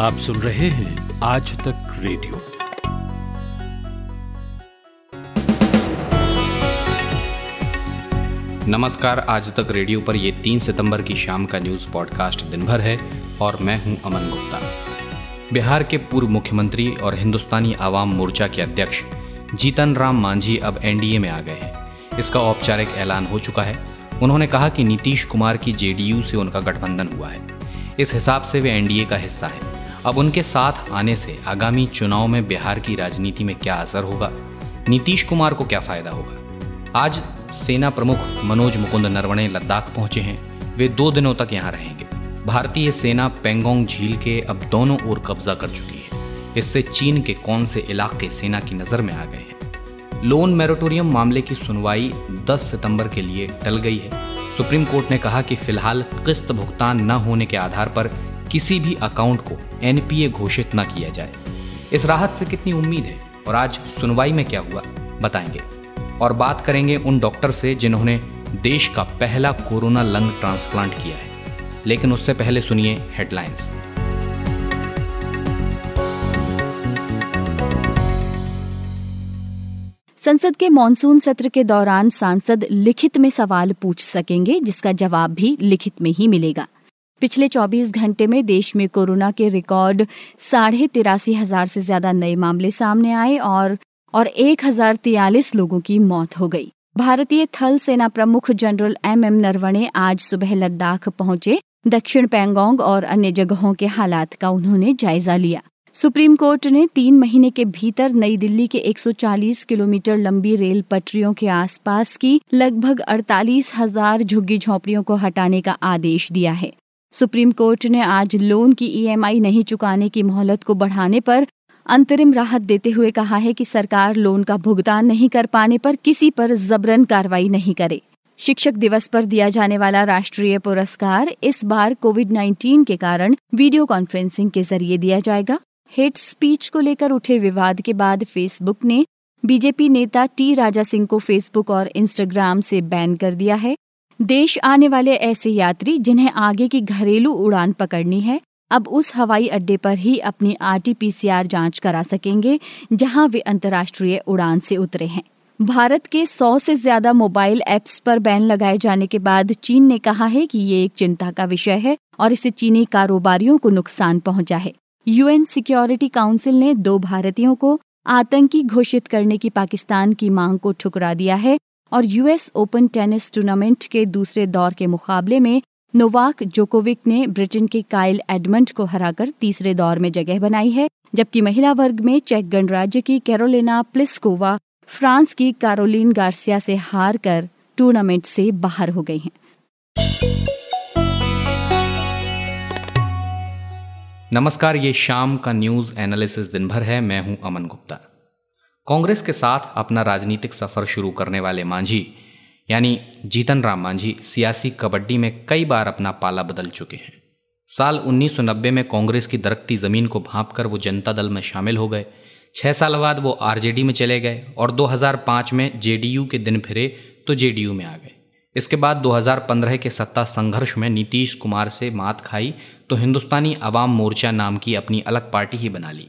आप सुन रहे हैं आज तक रेडियो। नमस्कार, आज तक रेडियो पर ये तीन सितंबर की शाम का न्यूज़ पॉडकास्ट दिन भर है और मैं हूँ अमन गुप्ता। बिहार के पूर्व मुख्यमंत्री और हिंदुस्तानी आवाम मोर्चा के अध्यक्ष जीतन राम मांझी अब एनडीए में आ गए हैं। इसका औपचारिक ऐलान हो चुका है। उन्होंने कहा कि नीतीश कुमार की जेडीयू से उनका गठबंधन हुआ है। इस हिसाब से वे एनडीए का हिस्सा है। अब उनके साथ आने से आगामी चुनाव में बिहार की राजनीति में क्या असर होगा? नीतीश कुमार को क्या फ़ायदा होगा? आज सेना प्रमुख मनोज मुकुंद नरवणे लद्दाख पहुँचे हैं। वे दो दिनों तक यहाँ रहेंगे। भारतीय सेना पेंगोंग झील के अब दोनों ओर कब्जा कर चुकी है। इससे चीन के कौन से इलाके सेना की नज़र में आ गए हैं? लोन मैरोटोरियम मामले की सुनवाई 10 सितंबर के लिए टल गई है। सुप्रीम कोर्ट ने कहा कि फ़िलहाल किस्त भुगतान न होने के आधार पर किसी भी अकाउंट को एनपीए घोषित न किया जाए। इस राहत से कितनी उम्मीद है और आज सुनवाई में क्या हुआ, बताएँगे। और बात करेंगे उन डॉक्टर से जिन्होंने देश का पहला कोरोना लंग ट्रांसप्लांट किया है। लेकिन उससे पहले सुनिए हेडलाइंस। संसद के मानसून सत्र के दौरान सांसद लिखित में सवाल पूछ सकेंगे, जिसका जवाब भी लिखित में ही मिलेगा। पिछले 24 घंटे में देश में कोरोना के रिकॉर्ड साढ़े तिरासी हज़ार से ज़्यादा नए मामले सामने आए और और एक हज़ार तियालीस लोगों की मौत हो गई। भारतीय थल सेना प्रमुख जनरल एम एम नरवणे आज सुबह लद्दाख पहुँचे। दक्षिण पैंगोंग और अन्य जगहों के हालात का उन्होंने जायजा लिया। सुप्रीम कोर्ट ने तीन महीने के भीतर नई दिल्ली के 140 किलोमीटर लंबी रेल पटरियों के आसपास की लगभग अड़तालीस हज़ार झुग्गी झोंपड़ियों को हटाने का आदेश दिया है। सुप्रीम कोर्ट ने आज लोन की ईएमआई नहीं चुकाने की मोहलत को बढ़ाने पर अंतरिम राहत देते हुए कहा है कि सरकार लोन का भुगतान नहीं कर पाने पर किसी पर जबरन कार्रवाई नहीं करे। शिक्षक दिवस पर दिया जाने वाला राष्ट्रीय पुरस्कार इस बार कोविड 19 के कारण वीडियो कॉन्फ्रेंसिंग के ज़रिए दिया जाएगा। हेट स्पीच को लेकर उठे विवाद के बाद फेसबुक ने बीजेपी नेता टी राजा सिंह को फेसबुक और इंस्टाग्राम से बैन कर दिया है। देश आने वाले ऐसे यात्री जिन्हें आगे की घरेलू उड़ान पकड़नी है, अब उस हवाई अड्डे पर ही अपनी आरटीपीसीआर जाँच करा सकेंगे, जहाँ वे अंतर्राष्ट्रीय उड़ान से उतरे हैं। भारत के 100 से ज़्यादा मोबाइल ऐप्स पर बैन लगाए जाने के बाद चीन ने कहा है कि ये एक चिंता का विषय है और इससे चीनी कारोबारियों को नुकसान पहुँचा है। यूएन सिक्योरिटी काउंसिल ने दो भारतीयों को आतंकी घोषित करने की पाकिस्तान की मांग को ठुकरा दिया है और यूएस ओपन टेनिस टूर्नामेंट के दूसरे दौर के मुकाबले में नोवाक जोकोविक ने ब्रिटेन के काइल एडमंड को हराकर तीसरे दौर में जगह बनाई है, जबकि महिला वर्ग में चेक गणराज्य की कैरोलिना प्लिस्कोवा फ्रांस की कारोलिन गार्सिया से हार कर टूर्नामेंट से बाहर हो गई हैं। नमस्कार, ये शाम का न्यूज़ एनालिसिस दिन भर है। मैं हूँ अमन गुप्ता। कांग्रेस के साथ अपना राजनीतिक सफ़र शुरू करने वाले मांझी, यानी जीतन राम मांझी, सियासी कबड्डी में कई बार अपना पाला बदल चुके हैं। साल 1990 में कांग्रेस की दरकती ज़मीन को भाप कर वो जनता दल में शामिल हो गए। छः साल बाद वो आरजेडी में चले गए और 2005 में जेडीयू के दिन फिरे तो जेडीयू में आ गए। इसके बाद 2015 के सत्ता संघर्ष में नीतीश कुमार से मात खाई तो हिंदुस्तानी अवाम मोर्चा नाम की अपनी अलग पार्टी ही बना ली।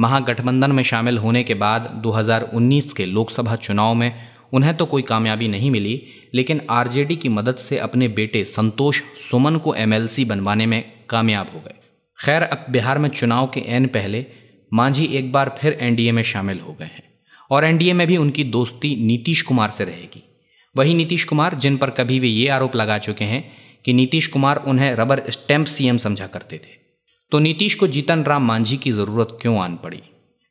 महागठबंधन में शामिल होने के बाद 2019 के लोकसभा चुनाव में उन्हें तो कोई कामयाबी नहीं मिली, लेकिन आरजेडी की मदद से अपने बेटे संतोष सुमन को एमएलसी बनवाने में कामयाब हो गए। खैर, अब बिहार में चुनाव के एन पहले मांझी एक बार फिर एनडीए में शामिल हो गए हैं और एनडीए में भी उनकी दोस्ती नीतीश कुमार से रहेगी। वही नीतीश कुमार जिन पर कभी वे ये आरोप लगा चुके हैं कि नीतीश कुमार उन्हें रबर स्टैंप सीएम समझा करते थे। तो नीतीश को जीतन राम मांझी की ज़रूरत क्यों आन पड़ी?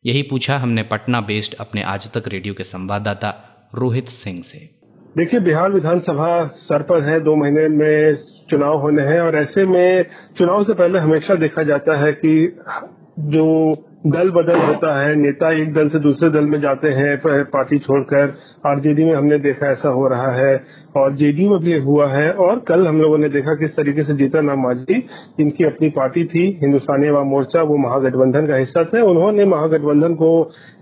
यही पूछा हमने पटना बेस्ड अपने आज तक रेडियो के संवाददाता रोहित सिंह से। देखिए, बिहार विधानसभा सर पर है, दो महीने में चुनाव होने हैं और ऐसे में चुनाव से पहले हमेशा देखा जाता है कि जो दल बदल होता है, नेता एक दल से दूसरे दल में जाते हैं पार्टी छोड़कर। आरजेडी में हमने देखा ऐसा हो रहा है और जेडीयू में भी हुआ है और कल हम लोगों ने देखा किस तरीके से जीतन राम मांझी जिनकी अपनी पार्टी थी, हिंदुस्तानी अवाम मोर्चा, वो महागठबंधन का हिस्सा थे। उन्होंने महागठबंधन को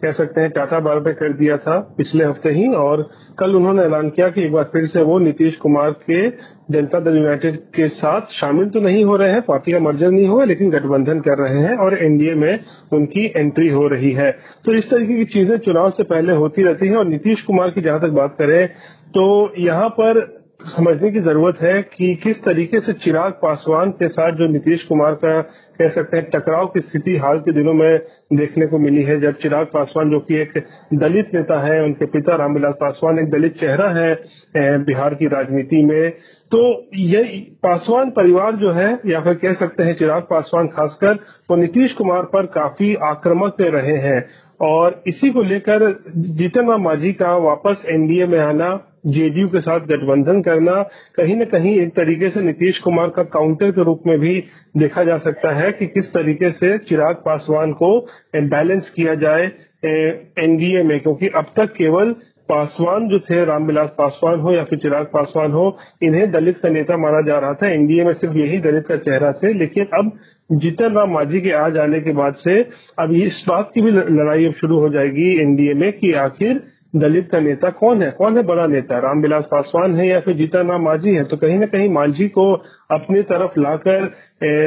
कह सकते हैं टाटा बार पे कर दिया था पिछले हफ़्ते ही और कल उन्होंने ऐलान किया कि एक बार फिर से वो नीतीश कुमार के जनता दल यूनाइटेड के साथ शामिल तो नहीं हो रहे हैं, पार्टी का मर्जर नहीं हुआ लेकिन गठबंधन कर रहे हैं और एनडीए में उनकी एंट्री हो रही है। तो इस तरीके की चीज़ें चुनाव से पहले होती रहती हैं और नीतीश कुमार की जहाँ तक बात करें तो यहाँ पर समझने की ज़रूरत है कि किस तरीके से चिराग पासवान के साथ जो नीतीश कुमार का कह सकते हैं टकराव की स्थिति हाल के दिनों में देखने को मिली है, जब चिराग पासवान जो कि एक दलित नेता है, उनके पिता रामविलास पासवान एक दलित चेहरा है बिहार की राजनीति में। तो ये पासवान परिवार जो है, या फिर कह सकते हैं चिराग पासवान खासकर, वो नीतीश कुमार पर काफ़ी आक्रामक रहे हैं। और इसी को लेकर जीतन राम मांझी का वापस एनडीए में आना, जेडीयू के साथ गठबंधन करना, कहीं न कहीं एक तरीके से नीतीश कुमार का काउंटर के रूप में भी देखा जा सकता है कि किस तरीके से चिराग पासवान को बैलेंस किया जाए एनडीए में, क्योंकि अब तक केवल पासवान जो थे, रामविलास पासवान हो या फिर चिराग पासवान हो, इन्हें दलित का नेता माना जा रहा था। एनडीए में सिर्फ़ यही दलित का चेहरा थे, लेकिन अब जीतन राम मांझी के आ जाने के बाद से, अब इस बात की भी लड़ाई अब शुरू हो जाएगी एनडीए में कि आखिर दलित का नेता कौन है? कौन है बड़ा नेता? रामविलास पासवान है या फिर जीतन राम मांझी है? तो कहीं ना कहीं मांझी को अपनी तरफ़ लाकर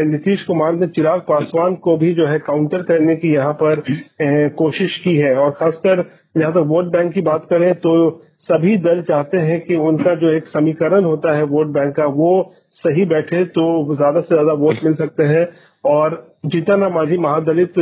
नीतीश कुमार ने चिराग पासवान को भी जो है काउंटर करने की यहाँ पर कोशिश की है। और खासकर जहाँ तक वोट बैंक की बात करें तो सभी दल चाहते हैं कि उनका जो एक समीकरण होता है वोट बैंक का, वो सही बैठे तो ज़्यादा से ज़्यादा वोट मिल सकते हैं। और जीतन राम मांझी महादलित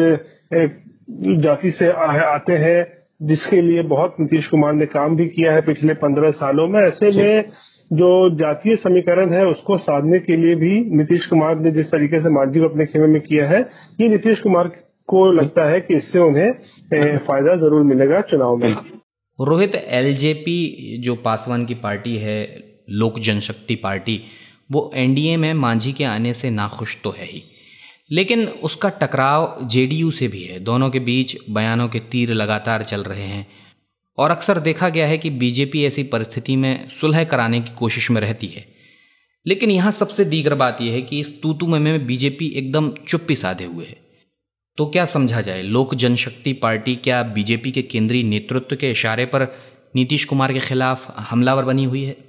जाति से आते हैं जिसके लिए बहुत नीतीश कुमार ने काम भी किया है पिछले पंद्रह सालों में। ऐसे में जो जातीय समीकरण है उसको साधने के लिए भी नीतीश कुमार ने जिस तरीके से मांझी को अपने खेमे में किया है ये नीतीश कुमार को लगता है कि इससे उन्हें फ़ायदा ज़रूर मिलेगा चुनाव में। रोहित एलजेपी जो पासवान की पार्टी है लोक जनशक्ति पार्टी वो एनडीए में मांझी के आने से नाखुश तो है ही। लेकिन उसका टकराव जेडीयू से भी है। दोनों के बीच बयानों के तीर लगातार चल रहे हैं। और अक्सर देखा गया है कि बीजेपी ऐसी परिस्थिति में सुलह कराने की कोशिश में रहती है। लेकिन यहाँ सबसे दीगर बात यह है कि इस तूतू में बीजेपी एकदम चुप्पी साधे हुए है। तो क्या समझा जाए, लोक जनशक्ति पार्टी क्या बीजेपी के केंद्रीय नेतृत्व के इशारे पर नीतीश कुमार के खिलाफ हमलावर बनी हुई है?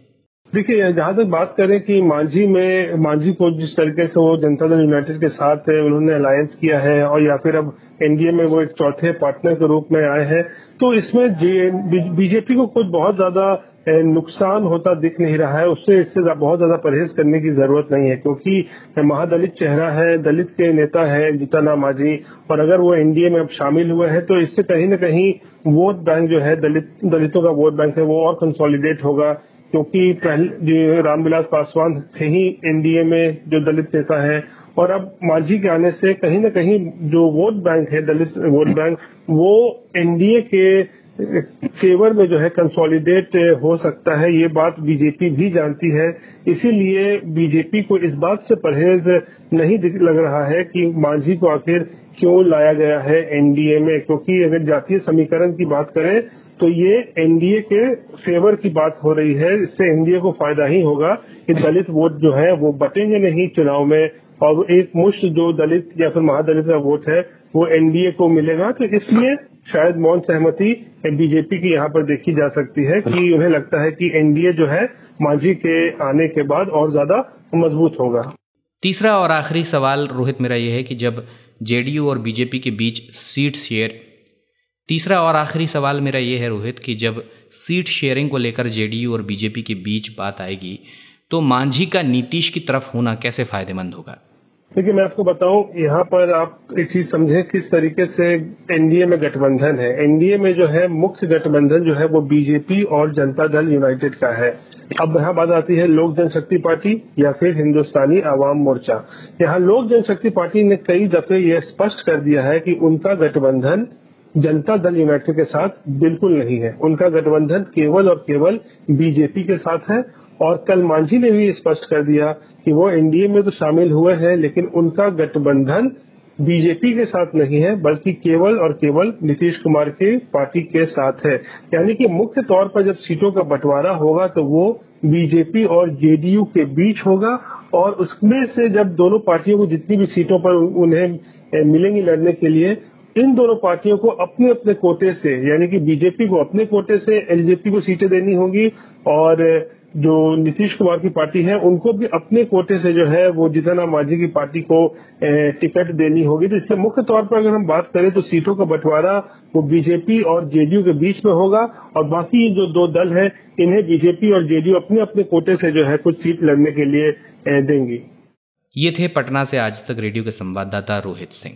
देखिए, जहाँ तक बात करें कि मांझी में, मांझी को जिस तरीके से वो जनता दल यूनाइटेड के साथ है उन्होंने अलायंस किया है और या फिर अब एनडीए में वो एक चौथे पार्टनर के रूप में आए हैं तो इसमें बीजेपी को कुछ बहुत ज़्यादा नुकसान होता दिख नहीं रहा है। उससे इससे बहुत ज़्यादा परहेज करने की ज़रूरत नहीं है, क्योंकि महादलित चेहरा है, दलित के नेता है जीताना मांझी, और अगर वो एनडीए में अब शामिल हुए हैं तो इससे कहीं न कहीं वोट बैंक जो है, दलित, दलितों का वोट बैंक है, वो और कंसोलिडेट होगा। क्योंकि पहले रामविलास पासवान थे ही एनडीए में जो दलित नेता है। और अब मांझी के आने से कहीं न कहीं जो वोट बैंक है, दलित वोट बैंक, वो एनडीए के फेवर में जो है कंसोलिडेट हो सकता है, ये बात बीजेपी भी जानती है। इसीलिए बीजेपी को इस बात से परहेज नहीं लग रहा है कि मांझी को आखिर क्यों लाया गया है एनडीए में? क्योंकि अगर जातीय समीकरण की बात करें तो ये एनडीए के फेवर की बात हो रही है। इससे एनडीए को फ़ायदा ही होगा कि दलित वोट जो है, वो बटेंगे नहीं चुनाव में। और एक मुश्त जो दलित या फिर महादलित का वोट है, वो एनडीए को मिलेगा। तो इसलिए शायद मौन सहमति बीजेपी की यहाँ पर देखी जा सकती है कि उन्हें लगता है कि एनडीए जो है, मांझी के आने के बाद और ज़्यादा मज़बूत होगा। तीसरा और आखिरी सवाल रोहित मेरा यह है कि जब जेडीयू और बीजेपी के बीच सीट शेयर तीसरा और आखिरी सवाल मेरा ये है, रोहित, कि जब सीट शेयरिंग को लेकर जेडीयू और बीजेपी के बीच बात आएगी तो मांझी का नीतीश की तरफ़ होना कैसे फ़ायदेमंद होगा? देखिए, मैं आपको बताऊँ, यहाँ पर आप एक चीज़ समझें, किस तरीके से एनडीए में गठबंधन है। एनडीए में जो है, मुख्य गठबंधन जो है, वो बीजेपी और जनता दल यूनाइटेड का है। अब यहाँ बात आती है लोक जनशक्ति पार्टी या फिर हिंदुस्तानी आवाम मोर्चा। यहाँ लोक जनशक्ति पार्टी ने कई दफे ये स्पष्ट कर दिया है कि उनका गठबंधन जनता दल यूनाइटेड के साथ बिल्कुल नहीं है। उनका गठबंधन केवल और केवल बीजेपी के साथ है और कल मांझी ने भी स्पष्ट कर दिया कि वो एनडीए में तो शामिल हुए हैं, लेकिन उनका गठबंधन बीजेपी के साथ नहीं है, बल्कि केवल और केवल नीतीश कुमार के पार्टी के साथ है। यानी कि मुख्य तौर पर जब सीटों का बंटवारा होगा तो वो बीजेपी और जेडीयू के बीच होगा और उसमें से जब दोनों पार्टियों को जितनी भी सीटों पर उन्हें मिलेंगी लड़ने के लिए इन दोनों पार्टियों को अपने अपने कोटे से, यानी कि बीजेपी को अपने कोटे से, एलजेपी को सीटें देनी होगी, और जो नीतीश कुमार की पार्टी है, उनको भी अपने कोटे से जो है, वो जीतन मांझी की पार्टी को टिकट देनी होगी। तो इससे मुख्य तौर पर अगर हम बात करें तो सीटों का बंटवारा वो बीजेपी और जेडीयू के बीच में होगा, और बाकी जो दो दल हैं, इन्हें बीजेपी और जेडीयू अपने अपने कोटे से जो है, कुछ सीट लड़ने के लिए देंगी। ये थे पटना से आज तक रेडियो के संवाददाता रोहित सिंह।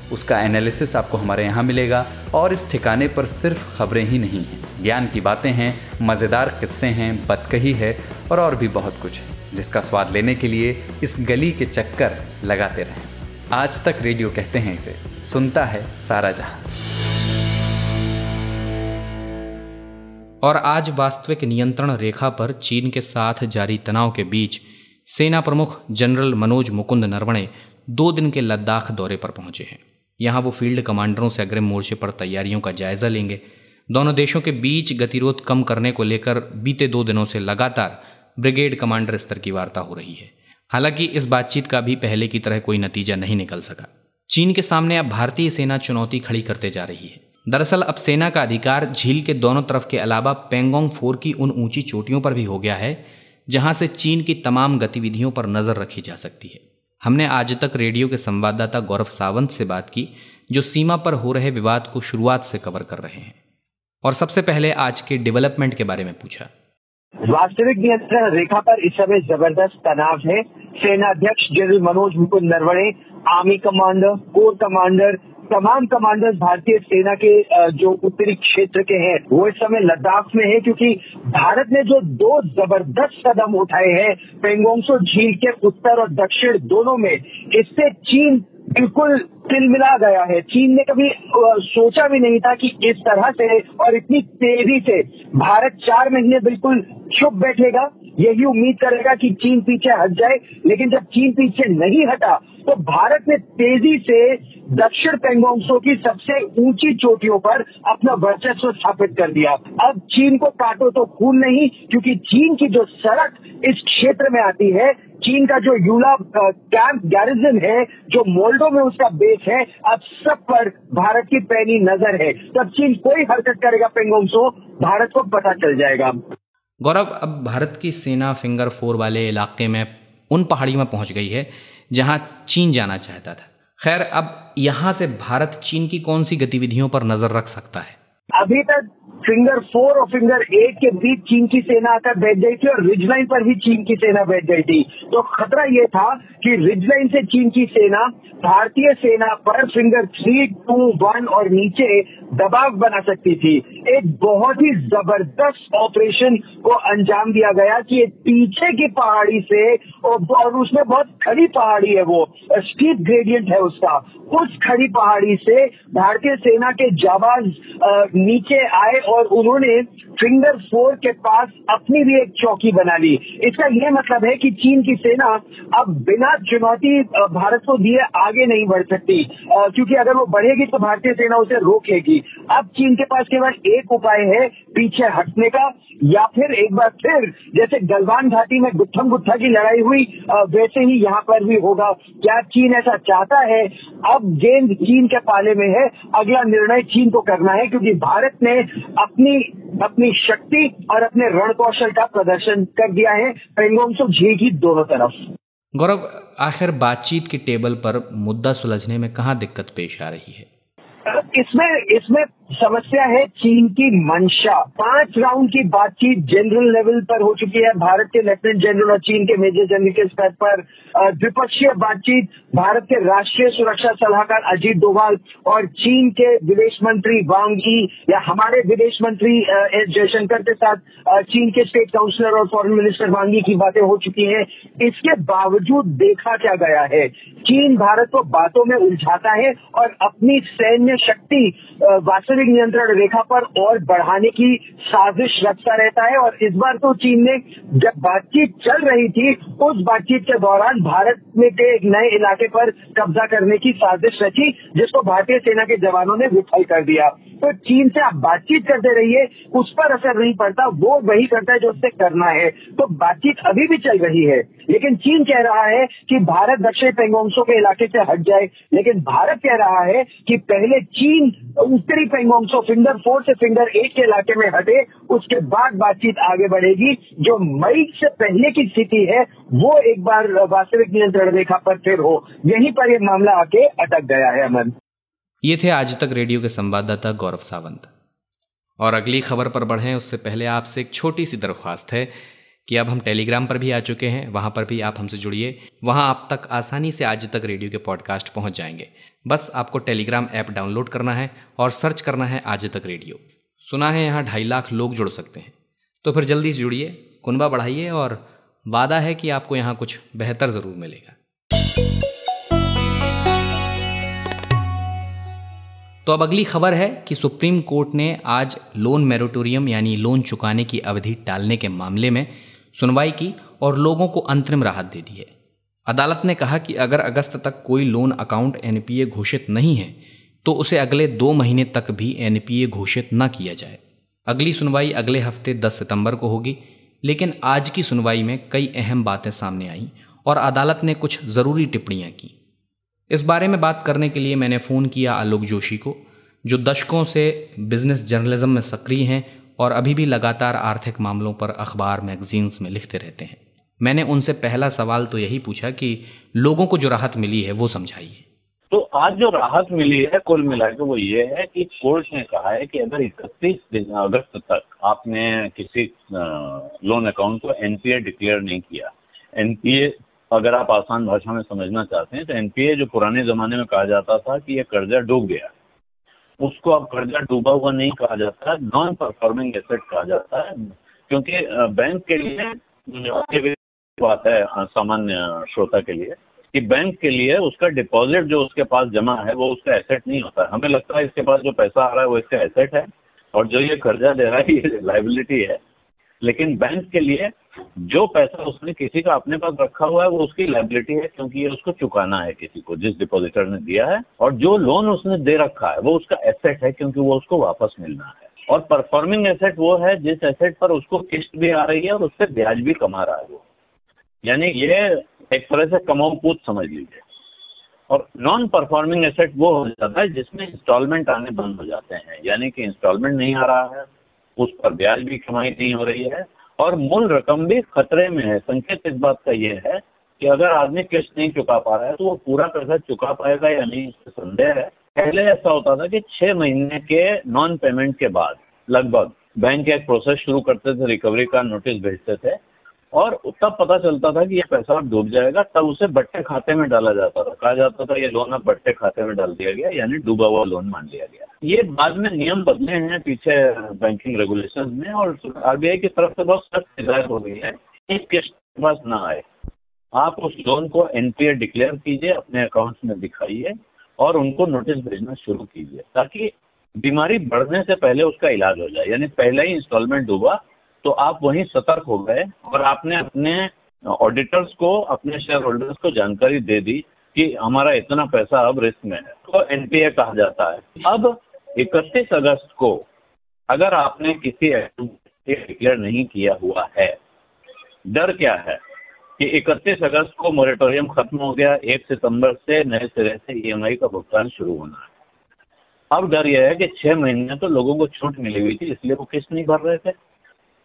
उसका एनालिसिस आपको हमारे यहाँ मिलेगा। और इस ठिकाने पर सिर्फ़ खबरें ही नहीं हैं। ज्ञान की बातें हैं, मज़ेदार किस्से हैं बतकही है और और भी बहुत कुछ है, जिसका स्वाद लेने के लिए इस गली के चक्कर लगाते रहें। आज तक रेडियो कहते हैं इसे, सुनता है सारा जहाँ। और आज वास्तविक नियंत्रण रेखा पर चीन के साथ जारी तनाव के बीच सेना प्रमुख जनरल मनोज मुकुंद नरवणे दो दिन के लद्दाख दौरे पर पहुँचे हैं। यहाँ वो फ़ील्ड कमांडरों से अग्रिम मोर्चे पर तैयारियों का जायजा लेंगे। दोनों देशों के बीच गतिरोध कम करने को लेकर बीते दो दिनों से लगातार ब्रिगेड कमांडर स्तर की वार्ता हो रही है। हालाँकि इस बातचीत का भी पहले की तरह कोई नतीजा नहीं निकल सका। चीन के सामने अब भारतीय सेना चुनौती खड़ी करते जा रही है। दरअसल अब सेना का अधिकार झील के दोनों तरफ़ के अलावा पेंगोंग फोर की उन ऊँची चोटियों पर भी हो गया है, जहाँ से चीन की तमाम गतिविधियों पर नज़र रखी जा सकती है। हमने आज तक रेडियो के संवाददाता गौरव सावंत से बात की, जो सीमा पर हो रहे विवाद को शुरुआत से कवर कर रहे हैं। और सबसे पहले आज के डेवलपमेंट के बारे में पूछा। वास्तविक नियंत्रण रेखा पर इस समय ज़बरदस्त तनाव है। सेना अध्यक्ष general Manoj Mukund Naravane, army commander, corps commander तमाम कमांडर्स भारतीय सेना के जो उत्तरी क्षेत्र के हैं, वो इस समय लद्दाख में है, क्योंकि भारत ने जो दो ज़बरदस्त कदम उठाए हैं, पेंगोंगसो झील के उत्तर और दक्षिण दोनों में, इससे चीन बिल्कुल तिलमिला गया है। चीन ने कभी सोचा भी नहीं था कि इस तरह से और इतनी तेज़ी से भारत चार महीने बिल्कुल चुप बैठेगा। यही उम्मीद करेगा कि चीन पीछे हट जाए। लेकिन जब चीन पीछे नहीं हटा तो भारत ने तेज़ी से दक्षिण पेंगोंगसो की सबसे ऊँची चोटियों पर अपना वर्चस्व स्थापित कर दिया। अब चीन को काटो तो खून नहीं, क्योंकि चीन की जो सड़क इस क्षेत्र में आती है चीन का जो यूला कैंप गैरिजन है जो मोल्डो में उसका बेस है अब सब पर भारत की पैनी नज़र है। तब चीन कोई हरकत करेगा पेंगोंगसो भारत को पता चल जाएगा। गौरव अब भारत की सेना फिंगर फोर वाले इलाके में उन पहाड़ी में पहुँच गई है जहाँ चीन जाना चाहता था। खैर अब यहाँ से भारत चीन की कौन सी गतिविधियों पर नज़र रख सकता है? अभी तक फिंगर फोर और फिंगर एट के बीच चीन की सेना आकर बैठ गई थी और रिज लाइन पर भी चीन की सेना बैठ गई थी। तो खतरा ये था कि रिज लाइन से चीन की सेना, भारतीय सेना पर फिंगर थ्री टू वन और नीचे दबाव बना सकती थी। एक बहुत ही ज़बरदस्त ऑपरेशन को अंजाम दिया गया कि पीछे की पहाड़ी से और उसमें बहुत खड़ी पहाड़ी है वो। स्टीप ग्रेडियंट है उसका। उस खड़ी पहाड़ी से भारतीय सेना के जवान नीचे आए और उन्होंने फिंगर फोर के पास अपनी भी एक चौकी बना ली। इसका यह मतलब है कि चीन की सेना अब बिना चुनौती भारत को दिए आगे नहीं बढ़ सकती। क्योंकि अगर वो बढ़ेगी तो भारतीय सेना उसे रोकेगी। अब चीन के पास केवल एक उपाय है, पीछे हटने का, या फिर एक बार फिर जैसे गलवान घाटी में गुत्थम गुत्था की लड़ाई हुई वैसे ही यहाँ पर भी होगा। क्या चीन ऐसा चाहता है? अब गेंद चीन के पाले में है। अगला निर्णय चीन को करना है, क्योंकि भारत ने अपनी अपनी शक्ति और अपने रण कौशल का प्रदर्शन कर दिया है पेंगोंगसो झील की दोनों तरफ़। गौरव आखिर बातचीत की टेबल पर मुद्दा सुलझने में कहा दिक्कत पेश आ रही है? इसमें इसमें समस्या है चीन की मंशा। पाँच राउंड की बातचीत जनरल लेवल पर हो चुकी है। भारत के लेफ्टिनेंट जनरल और चीन के मेजर जनरल के स्तर पर द्विपक्षीय बातचीत। भारत के राष्ट्रीय सुरक्षा सलाहकार अजीत डोभाल और चीन के विदेश मंत्री वांग यी हमारे विदेश मंत्री एस जयशंकर के साथ चीन के स्टेट काउंसलर और फॉरेन मिनिस्टर वांग की बातें हो चुकी हैं। इसके बावजूद देखा क्या गया है? चीन भारत को बातों में उलझाता है और अपनी सैन्य शक्ति शक्ति वास्तविक नियंत्रण रेखा पर और बढ़ाने की साजिश रखता रहता है। और इस बार तो चीन ने जब बातचीत चल रही थी, उस बातचीत के दौरान भारत में के एक नए इलाके पर कब्जा करने की साजिश रची, जिसको भारतीय सेना के जवानों ने विफल कर दिया। तो चीन से आप बातचीत करते रहिए, उस पर असर नहीं पड़ता, वो वही करता है जो उससे करना है। तो बातचीत अभी भी चल रही है। लेकिन चीन कह रहा है कि भारत दक्षिण पेंगोंगसो के इलाके से हट जाए। लेकिन भारत कह रहा है कि पहले चीन उत्तरी पेंगोंगसो, फिंगर फोर से फिंगर एट के इलाके में हटे, उसके बाद बातचीत आगे बढ़ेगी। जो मई से पहले की स्थिति है, वो एक बार वास्तविक नियंत्रण रेखा पर फिर हो। यहीं पर यह मामला आके अटक गया है, अमन। ये थे आज तक रेडियो के संवाददाता गौरव सावंत। और अगली खबर पर बढ़ें, उससे पहले आपसे एक छोटी सी दरख्वास्त है। कि अब हम टेलीग्राम पर भी आ चुके हैं, वहाँ पर भी आप हमसे जुड़िए। वहाँ आप तक आसानी से आज तक रेडियो के पॉडकास्ट पहुँच जाएँगे। बस आपको टेलीग्राम ऐप डाउनलोड करना है और सर्च करना है आज तक रेडियो। सुना है यहाँ ढाई लाख लोग जुड़ सकते हैं। तो फिर जल्दी से जुड़िए, कुनबा बढ़ाइए और वादा है कि आपको यहाँ कुछ बेहतर ज़रूर मिलेगा। तो अब अगली खबर है कि सुप्रीम कोर्ट ने आज लोन मेरोटोरियम यानी लोन चुकाने की अवधि टालने के मामले में सुनवाई की और लोगों को अंतरिम राहत दे दी है। अदालत ने कहा कि अगर अगस्त तक कोई लोन अकाउंट एनपीए घोषित नहीं है तो उसे अगले दो महीने तक भी एनपीए घोषित न किया जाए। अगली सुनवाई अगले हफ़्ते 10 सितंबर को होगी, लेकिन आज की सुनवाई में कई अहम बातें सामने आईं और अदालत ने कुछ ज़रूरी टिप्पणियाँ की। इस बारे में बात करने के लिए मैंने फ़ोन किया आलोक जोशी को, जो दशकों से बिज़नेस जर्नलिज्म में सक्रिय हैं और अभी भी लगातार आर्थिक मामलों पर अखबार, मैगजीन्स में लिखते रहते हैं। मैंने उनसे पहला सवाल तो यही पूछा कि लोगों को जो राहत मिली है, वो समझाइए। तो आज जो राहत मिली है, कुल मिलाकर वो ये है कि कोर्ट ने कहा है कि अगर इकतीस अगस्त तक आपने किसी लोन अकाउंट को एनपीए डिक्लेयर नहीं किया। एनपीए अगर आप आसान भाषा में समझना चाहते हैं तो एनपीए जो पुराने ज़माने में कहा जाता था कि ये कर्जा डूब गया। उसको अब कर्जा डूबा हुआ नहीं कहा जाता है नॉन परफॉर्मिंग एसेट कहा जाता है, क्योंकि बैंक के लिए बात है सामान्य श्रोता के लिए, कि बैंक के लिए उसका डिपॉजिट जो उसके पास जमा है, वो उसका एसेट नहीं होता। है हमें लगता है इसके पास जो पैसा आ रहा है, वो इसका एसेट है, और जो ये कर्जा दे रहा है, ये लाइबिलिटी है। लेकिन बैंक के लिए जो पैसा उसने किसी का अपने पास रखा हुआ है, वो उसकी लाइबिलिटी है, क्योंकि ये उसको चुकाना है किसी को, जिस डिपोजिटर ने दिया है। और जो लोन उसने दे रखा है, वो उसका एसेट है, क्योंकि वो उसको वापस मिलना है। और परफॉर्मिंग एसेट वो है, जिस एसेट पर उसको किस्त भी आ रही है और उससे ब्याज भी कमा रहा है वो। यानी ये एक तरह से कमाऊ पूत समझ लीजिए। और नॉन परफॉर्मिंग एसेट वो हो जाता है, जिसमें इंस्टॉलमेंट आने बंद हो जाते हैं। यानी कि इंस्टॉलमेंट नहीं आ रहा है, उस पर ब्याज भी कमाई नहीं हो रही है और मूल रकम भी खतरे में है। संकेत इस बात का यह है कि अगर आदमी किस्त नहीं चुका पा रहा है तो वो पूरा पैसा चुका पाएगा या नहीं इससे संदेह है। पहले ऐसा होता था कि छह महीने के नॉन पेमेंट के बाद लगभग बैंक एक प्रोसेस शुरू करते थे रिकवरी का नोटिस भेजते थे और तब पता चलता था कि ये पैसा अब डूब जाएगा, तब उसे बट्टे खाते में डाला जाता था। कहा जाता था, ये लोन अब बट्टे खाते में डाल दिया गया, यानी डूबा हुआ लोन मान लिया गया। ये बाद में नियम बदले हैं पीछे बैंकिंग रेगुलेशन में और आरबीआई की तरफ़ से बहुत सख्त हिदायत हो गई है एक किस्त पास ना आए। आप उस लोन को एनपीए डिक्लेयर कीजिए, अपने अकाउंट में दिखाइए और उनको नोटिस भेजना शुरू कीजिए ताकि बीमारी बढ़ने से पहले उसका इलाज हो जाए। यानी पहले ही इंस्टॉलमेंट डूबा तो आप वहीं सतर्क हो गए और आपने अपने ऑडिटर्स को, अपने शेयर होल्डर्स को जानकारी दे दी कि हमारा इतना पैसा अब रिस्क में है। तो एनपीए कहा जाता है। अब 31 अगस्त को अगर आपने किसी डिक्लेयर नहीं किया हुआ है, डर क्या है कि 31 अगस्त को मोरिटोरियम खत्म हो गया, एक सितंबर से नए सिरे से ईएमआई का भुगतान शुरू होना है? अब डर यह है कि छह महीने तो लोगों को छूट मिली हुई थी, इसलिए वो किस्त नहीं भर रहे थे।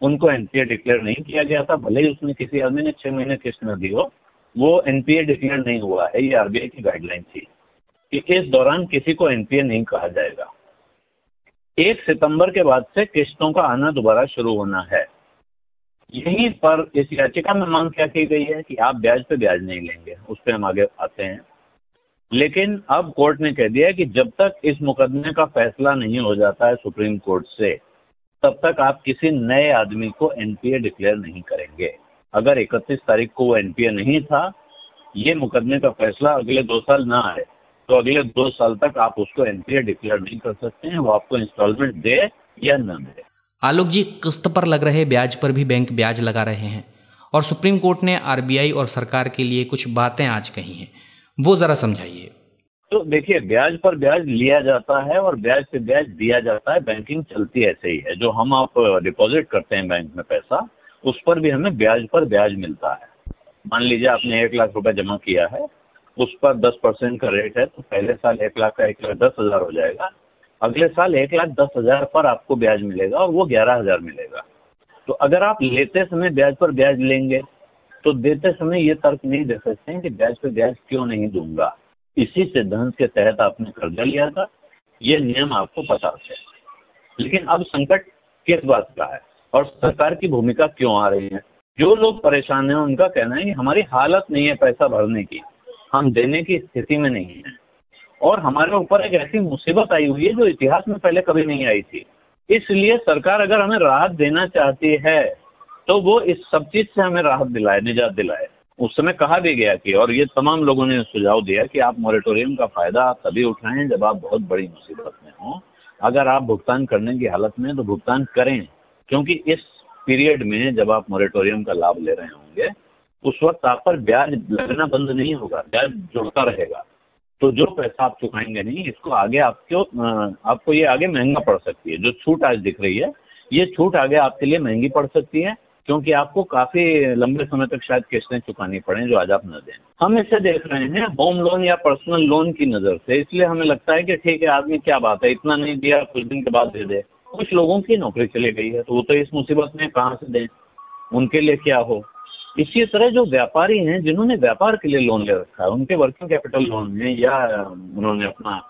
उनको एनपीए डिक्लेयर नहीं किया गया था, भले ही उसने किसी आदमी ने छह महीने किस्त न दी हो, वो एनपीए डिक्लेयर नहीं हुआ है, ये आरबीआई की गाइडलाइन थी कि इस दौरान किसी को एनपीए नहीं कहा जाएगा। एक सितंबर के बाद से किस्तों का आना दोबारा शुरू होना है। यहीं पर इस याचिका में मांग क्या की गई है कि आप ब्याज पे ब्याज नहीं लेंगे, उस पर हम आगे आते हैं। लेकिन अब कोर्ट ने कह दिया कि जब तक इस मुकदमे का फैसला नहीं हो जाता है सुप्रीम कोर्ट से, तब तक आप किसी नए आदमी को एनपीए डिक्लेयर नहीं करेंगे। अगर 31 तारीख को वो एनपीए नहीं था, ये मुकदमे का फैसला अगले दो साल ना आए। तो अगले दो साल तक आप उसको एनपीए डिक्लेयर नहीं कर सकते हैं वो आपको इंस्टॉलमेंट दे या न दे। आलोक जी किस्त पर लग रहे ब्याज पर भी बैंक ब्याज लगा रहे हैं और सुप्रीम कोर्ट ने आरबीआई और सरकार के लिए कुछ बातें आज कही हैं। वो जरा समझाइए। तो देखिए ब्याज पर ब्याज लिया जाता है और ब्याज पे ब्याज दिया जाता है बैंकिंग चलती ऐसे ही है। जो हम आप डिपॉजिट करते हैं बैंक में पैसा उस पर भी हमें ब्याज पर ब्याज मिलता है। मान लीजिए आपने एक लाख रुपए जमा किया है उस पर दस परसेंट का रेट है तो पहले साल एक लाख का एक लाख दस हज़ार हो जाएगा। अगले साल एक लाख दस हज़ार पर आपको ब्याज मिलेगा और वो ग्यारह हज़ार मिलेगा। तो अगर आप लेते समय ब्याज पर ब्याज लेंगे तो देते समय ये तर्क नहीं दे सकते हैं कि ब्याज पर ब्याज क्यों नहीं दूँगा। इसी सिद्धांत के तहत आपने कर्जा लिया था, ये नियम आपको पता है लेकिन अब संकट किस बात का है? और सरकार की भूमिका क्यों आ रही है? जो लोग परेशान हैं, उनका कहना है कि हमारी हालत नहीं है पैसा भरने की। हम देने की स्थिति में नहीं है। और हमारे ऊपर एक ऐसी मुसीबत आई हुई है जो इतिहास में पहले कभी नहीं आई थी। इसलिए सरकार अगर हमें राहत देना चाहती है तो वो इस सब चीज़ से हमें राहत दिलाए, निजात दिलाए। उस समय कहा भी गया कि, और ये तमाम लोगों ने सुझाव दिया कि आप मोरिटोरियम का फ़ायदा आप तभी उठाएँ जब आप बहुत बड़ी मुसीबत में हो। अगर आप भुगतान करने की हालत में तो भुगतान करें, क्योंकि इस पीरियड में जब आप मोरिटोरियम का लाभ ले रहे होंगे उस वक्त आप पर ब्याज लगना बंद नहीं होगा, ब्याज जुड़ता रहेगा। तो जो पैसा आप चुकाएँगे नहीं, इसको आगे आपको आपको ये आगे महँगा पड़ सकती है। जो छूट आज दिख रही है, ये छूट आगे आपके लिए महँगी पड़ सकती है, क्योंकि आपको काफ़ी लंबे समय तक शायद किस्तें चुकानी पड़े जो आज आप न दें। हम इसे देख रहे हैं होम लोन या पर्सनल लोन की नज़र से, इसलिए हमें लगता है कि ठीक है, आदमी क्या बात है, इतना नहीं दिया, कुछ दिन के बाद दे दे। कुछ लोगों की नौकरी चली गई है तो वो तो इस मुसीबत में कहाँ से दें? उनके लिए क्या हो? इसी तरह जो व्यापारी हैं, जिन्होंने व्यापार के लिए लोन ले रखा है, उनके वर्किंग कैपिटल लोन में या उन्होंने अपना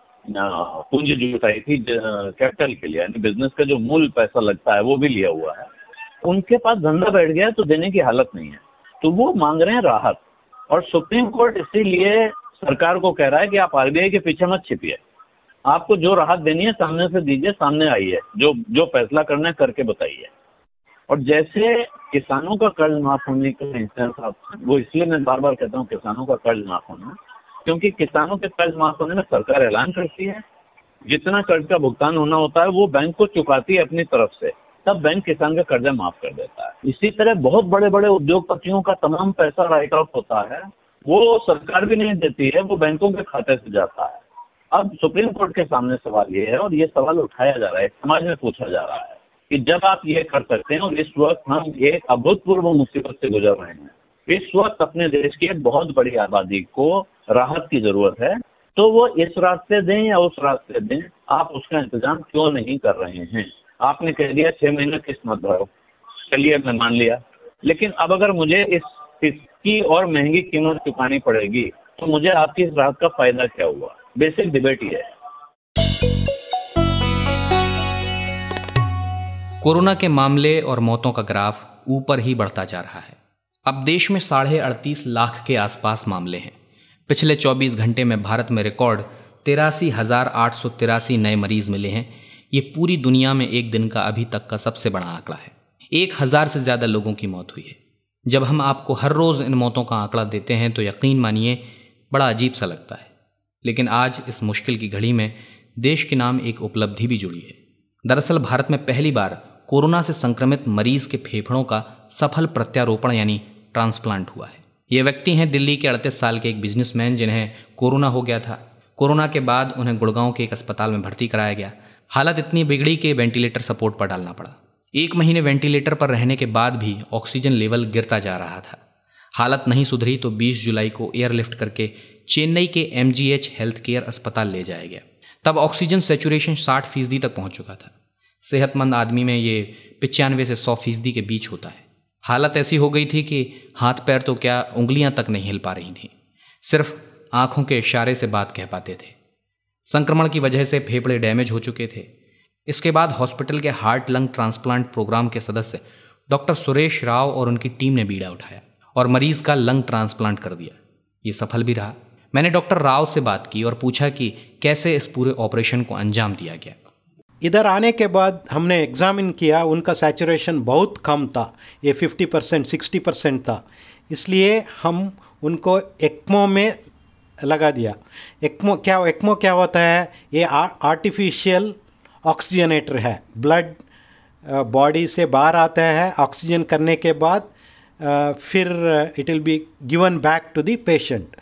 पूंजी जुटाई थी कैपिटल के लिए, यानी बिज़नेस का जो मूल पैसा लगता है, वो भी लिया हुआ है। उनके पास धंधा बैठ गया तो देने की हालत नहीं है। तो वो मांग रहे हैं राहत। और सुप्रीम कोर्ट इसीलिए सरकार को कह रहा है कि आप आरबीआई के पीछे मत छिपिए। आपको जो राहत देनी है, सामने से दीजिए, सामने आइए। जो जो फैसला करना है, करके बताइए। और जैसे किसानों का कर्ज माफ़ होने का आप वो इसलिए मैं बार बार कहता हूँ किसानों का कर्ज माफ़ होना, क्योंकि किसानों के कर्ज माफ़ होने में सरकार ऐलान करती है। जितना कर्ज का भुगतान होना होता है, वो बैंक को चुकाती है अपनी तरफ़ से, तब बैंक किसान का कर्जा माफ़ कर देता है। इसी तरह बहुत बड़े बड़े उद्योगपतियों का तमाम पैसा राइट ऑफ़ होता है, वो सरकार भी नहीं देती है, वो बैंकों के खाते से जाता है। अब सुप्रीम कोर्ट के सामने सवाल ये है और ये सवाल उठाया जा रहा है, समाज में पूछा जा रहा है। कि जब आप ये कर सकते हैं और इस वक्त हम एक अभूतपूर्व मुसीबत से गुजर रहे हैं, इस वक्त अपने देश की एक बहुत बड़ी आबादी को राहत की ज़रूरत है तो वो इस रास्ते दें या उस रास्ते दें, आप उसका इंतज़ाम क्यों नहीं कर रहे हैं? आपने कह दिया, छह महीने किस्त मत भरो चलिए मैं मान लिया। लेकिन अब अगर मुझे इस इसकी और महँगी कीमत चुकानी पड़ेगी तो मुझे आपकी इस राहत का फ़ायदा क्या हुआ? बेसिक डिबेट ये है। कोरोना के मामले और मौतों का ग्राफ ऊपर ही बढ़ता जा रहा है। अब देश में साढ़े अड़तीस लाख के आसपास मामले हैं। पिछले 24 घंटे में भारत में रिकॉर्ड तिरासी हज़ार आठ सौ तिरासी नए मरीज़ मिले हैं। ये पूरी दुनिया में एक दिन का अभी तक का सबसे बड़ा आंकड़ा है। एक हज़ार से ज़्यादा लोगों की मौत हुई है। जब हम आपको हर रोज़ इन मौतों का आंकड़ा देते हैं तो यकीन मानिए, बड़ा अजीब सा लगता है। लेकिन आज इस मुश्किल की घड़ी में देश के नाम एक उपलब्धि भी जुड़ी है। दरअसल भारत में पहली बार कोरोना से संक्रमित मरीज़ के फेफड़ों का सफल प्रत्यारोपण यानी ट्रांसप्लांट हुआ है। ये व्यक्ति हैं दिल्ली के अड़तीस साल के एक बिजनेसमैन जिन्हें कोरोना हो गया था। कोरोना के बाद उन्हें गुड़गांव के एक अस्पताल में भर्ती कराया गया। हालत इतनी बिगड़ी कि वेंटिलेटर सपोर्ट पर डालना पड़ा। एक महीने वेंटिलेटर पर रहने के बाद भी ऑक्सीजन लेवल गिरता जा रहा था। हालत नहीं सुधरी तो 20 जुलाई को एयरलिफ्ट करके चेन्नई के एम हेल्थ केयर अस्पताल ले जाया गया। तब ऑक्सीजन सेचुरेशन 60 फ़ीसदी तक पहुँच चुका था। सेहतमंद आदमी में ये पचानवे से सौ फ़ीसदी के बीच होता है। हालत ऐसी हो गई थी कि हाथ पैर तो क्या उंगलियाँ तक नहीं हिल पा रही थी। सिर्फ़ आँखों के इशारे से बात कह पाते थे। संक्रमण की वजह से फेफड़े डैमेज हो चुके थे। इसके बाद हॉस्पिटल के हार्ट लंग ट्रांसप्लांट प्रोग्राम के सदस्य डॉक्टर सुरेश राव और उनकी टीम ने बीड़ा उठाया और मरीज़ का लंग ट्रांसप्लांट कर दिया। ये सफल भी रहा। मैंने डॉक्टर राव से बात की और पूछा कि कैसे इस पूरे ऑपरेशन को अंजाम दिया गया। इधर आने के बाद हमने एग्जामिन किया, उनका सैचुरेशन बहुत कम था। ये 50 परसेंट सिक्सटी परसेंट था। इसलिए हम उनको एक्मो में लगा दिया। एक्मो क्या एक्मो क्या होता है? ये आर्टिफिशियल ऑक्सीजनेटर है। ब्लड बॉडी से बाहर आता है ऑक्सीजन करने के बाद फिर it will be given back to the patient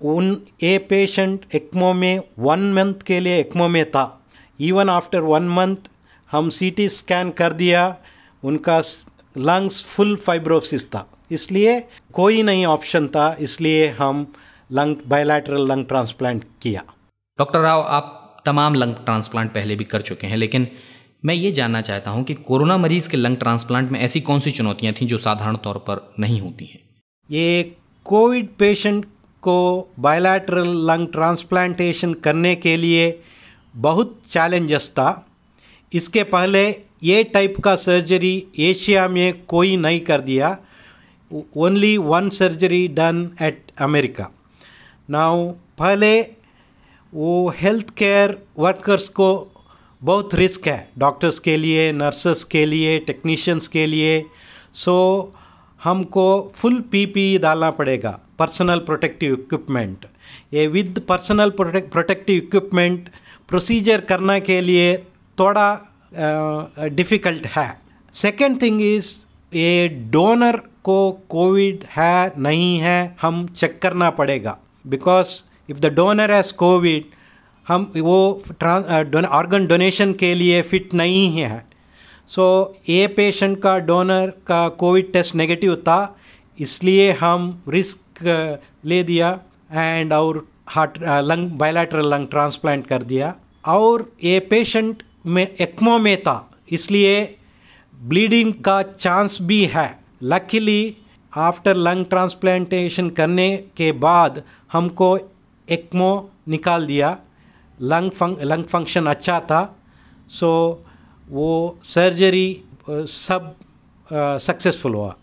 on a patient ECMO में वन मंथ के लिए एक्मो में था। इवन आफ्टर वन मंथ हम सीटी स्कैन कर दिया उनका लंग्स फुल फाइब्रोसिस था। इसलिए कोई नहीं ऑप्शन था इसलिए हम लंग बायलैटरल लंग ट्रांसप्लांट किया। डॉक्टर राव आप तमाम लंग ट्रांसप्लांट पहले भी कर चुके हैं लेकिन मैं ये जानना चाहता हूँ कि कोरोना मरीज़ के लंग ट्रांसप्लांट में ऐसी कौन सी चुनौतियाँ थीं जो साधारण तौर पर नहीं होती हैं? ये कोविड पेशेंट को बायलैटरल लंग ट्रांसप्लांटेशन करने के लिए बहुत चैलेंजेस था। इसके पहले ये टाइप का सर्जरी एशिया में कोई नहीं कर दिया। Only one surgery done at America now पहले वो हेल्थ केयर वर्कर्स को बहुत रिस्क है। डॉक्टर्स के लिए नर्सेस के लिए टेक्नीशियंस के लिए। सो so, हमको फुल पीपी डालना पड़ेगा। पर्सनल प्रोटेक्टिव इक्विपमेंट ये with personal protective equipment procedure करने के लिए थोड़ा डिफ़िकल्ट है। सेकेंड थिंग इज़ ये डोनर को कोविड है नहीं है हम चेक करना पड़ेगा। Because if the donor has covid हम वो ऑर्गन डोनेशन के लिए फिट नहीं है। सो so, ये पेशेंट का डोनर का कोविड टेस्ट नेगेटिव था इसलिए हम रिस्क ले दिया। एंड और heart lung bilateral lung transplant कर दिया। और ये पेशेंट में एक्मो में था, इसलिए ब्लीडिंग का चांस भी है। लकीली आफ्टर लंग ट्रांसप्लांटेशन करने के बाद हमको एक्मो निकाल दिया। लंग फंक लंग फ़ंक्शन अच्छा था। सो वो सर्जरी सब सक्सेसफुल हुआ।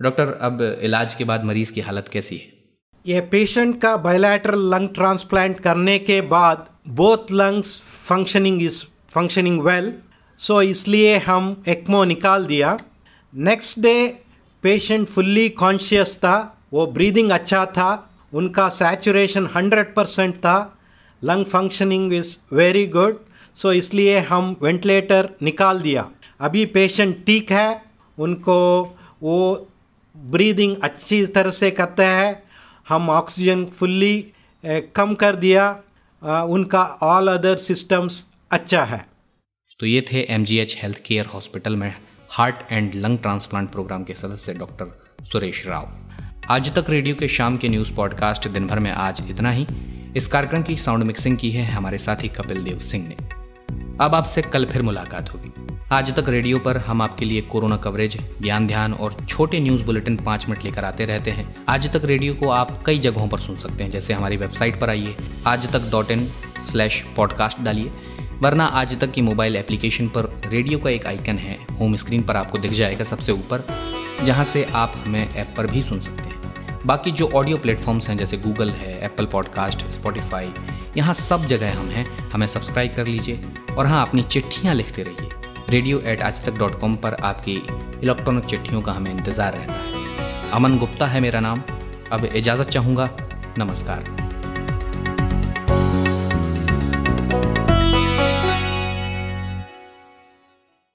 डॉक्टर अब इलाज के बाद मरीज़ की हालत कैसी है? ये पेशेंट का बायलैटरल लंग ट्रांसप्लांट करने के बाद both lungs functioning is functioning well so इसलिए हम एक्मो निकाल दिया। Next day patient fully conscious था। वो ब्रीदिंग अच्छा था। उनका सैचुरेशन हंड्रेड परसेंट था। Lung functioning is very good so इसलिए हम वेंटिलेटर निकाल दिया। अभी पेशेंट ठीक है। उनको वो ब्रीदिंग अच्छी तरह से करते हैं। हम ऑक्सीजन फुल्ली कम कर दिया उनका ऑल अदर सिस्टम्स अच्छा है। तो ये थे M G H health care hospital में heart and lung transplant programme के सदस्य डॉक्टर सुरेश राव। आज तक रेडियो के शाम के न्यूज़ पॉडकास्ट दिन भर में आज इतना ही। इस कार्यक्रम की साउंड मिक्सिंग की है हमारे साथी कपिल देव सिंह ने। अब आपसे कल फिर मुलाकात होगी। आज तक रेडियो पर हम आपके लिए कोरोना कवरेज, ज्ञान ध्यान और छोटे न्यूज़ बुलेटिन पाँच मिनट लेकर आते रहते हैं। आज तक रेडियो को आप कई जगहों पर सुन सकते हैं, जैसे हमारी वेबसाइट पर आइए। आज तक डॉट इन स्लैश पॉडकास्ट डालिए, वरना आज तक की मोबाइल एप्लीकेशन पर रेडियो का एक आइकन है, होम स्क्रीन पर आपको दिख जाएगा सबसे ऊपर, जहाँ से आप हमें ऐप पर भी सुन सकते हैं। बाकी जो ऑडियो प्लेटफॉर्म्स हैं, जैसे गूगल है, एप्पल पॉडकास्ट, स्पॉटिफाई, यहाँ सब जगह हम हैं। हमें सब्सक्राइब कर लीजिए और हाँ अपनी चिट्ठियाँ लिखते रहिए। रेडियो एट आज तक डॉट कॉम पर आपकी इलेक्ट्रॉनिक चिट्ठियों का हमें इंतज़ार रहता है। अमन गुप्ता है मेरा नाम। अब इजाज़त चाहूँगा। नमस्कार।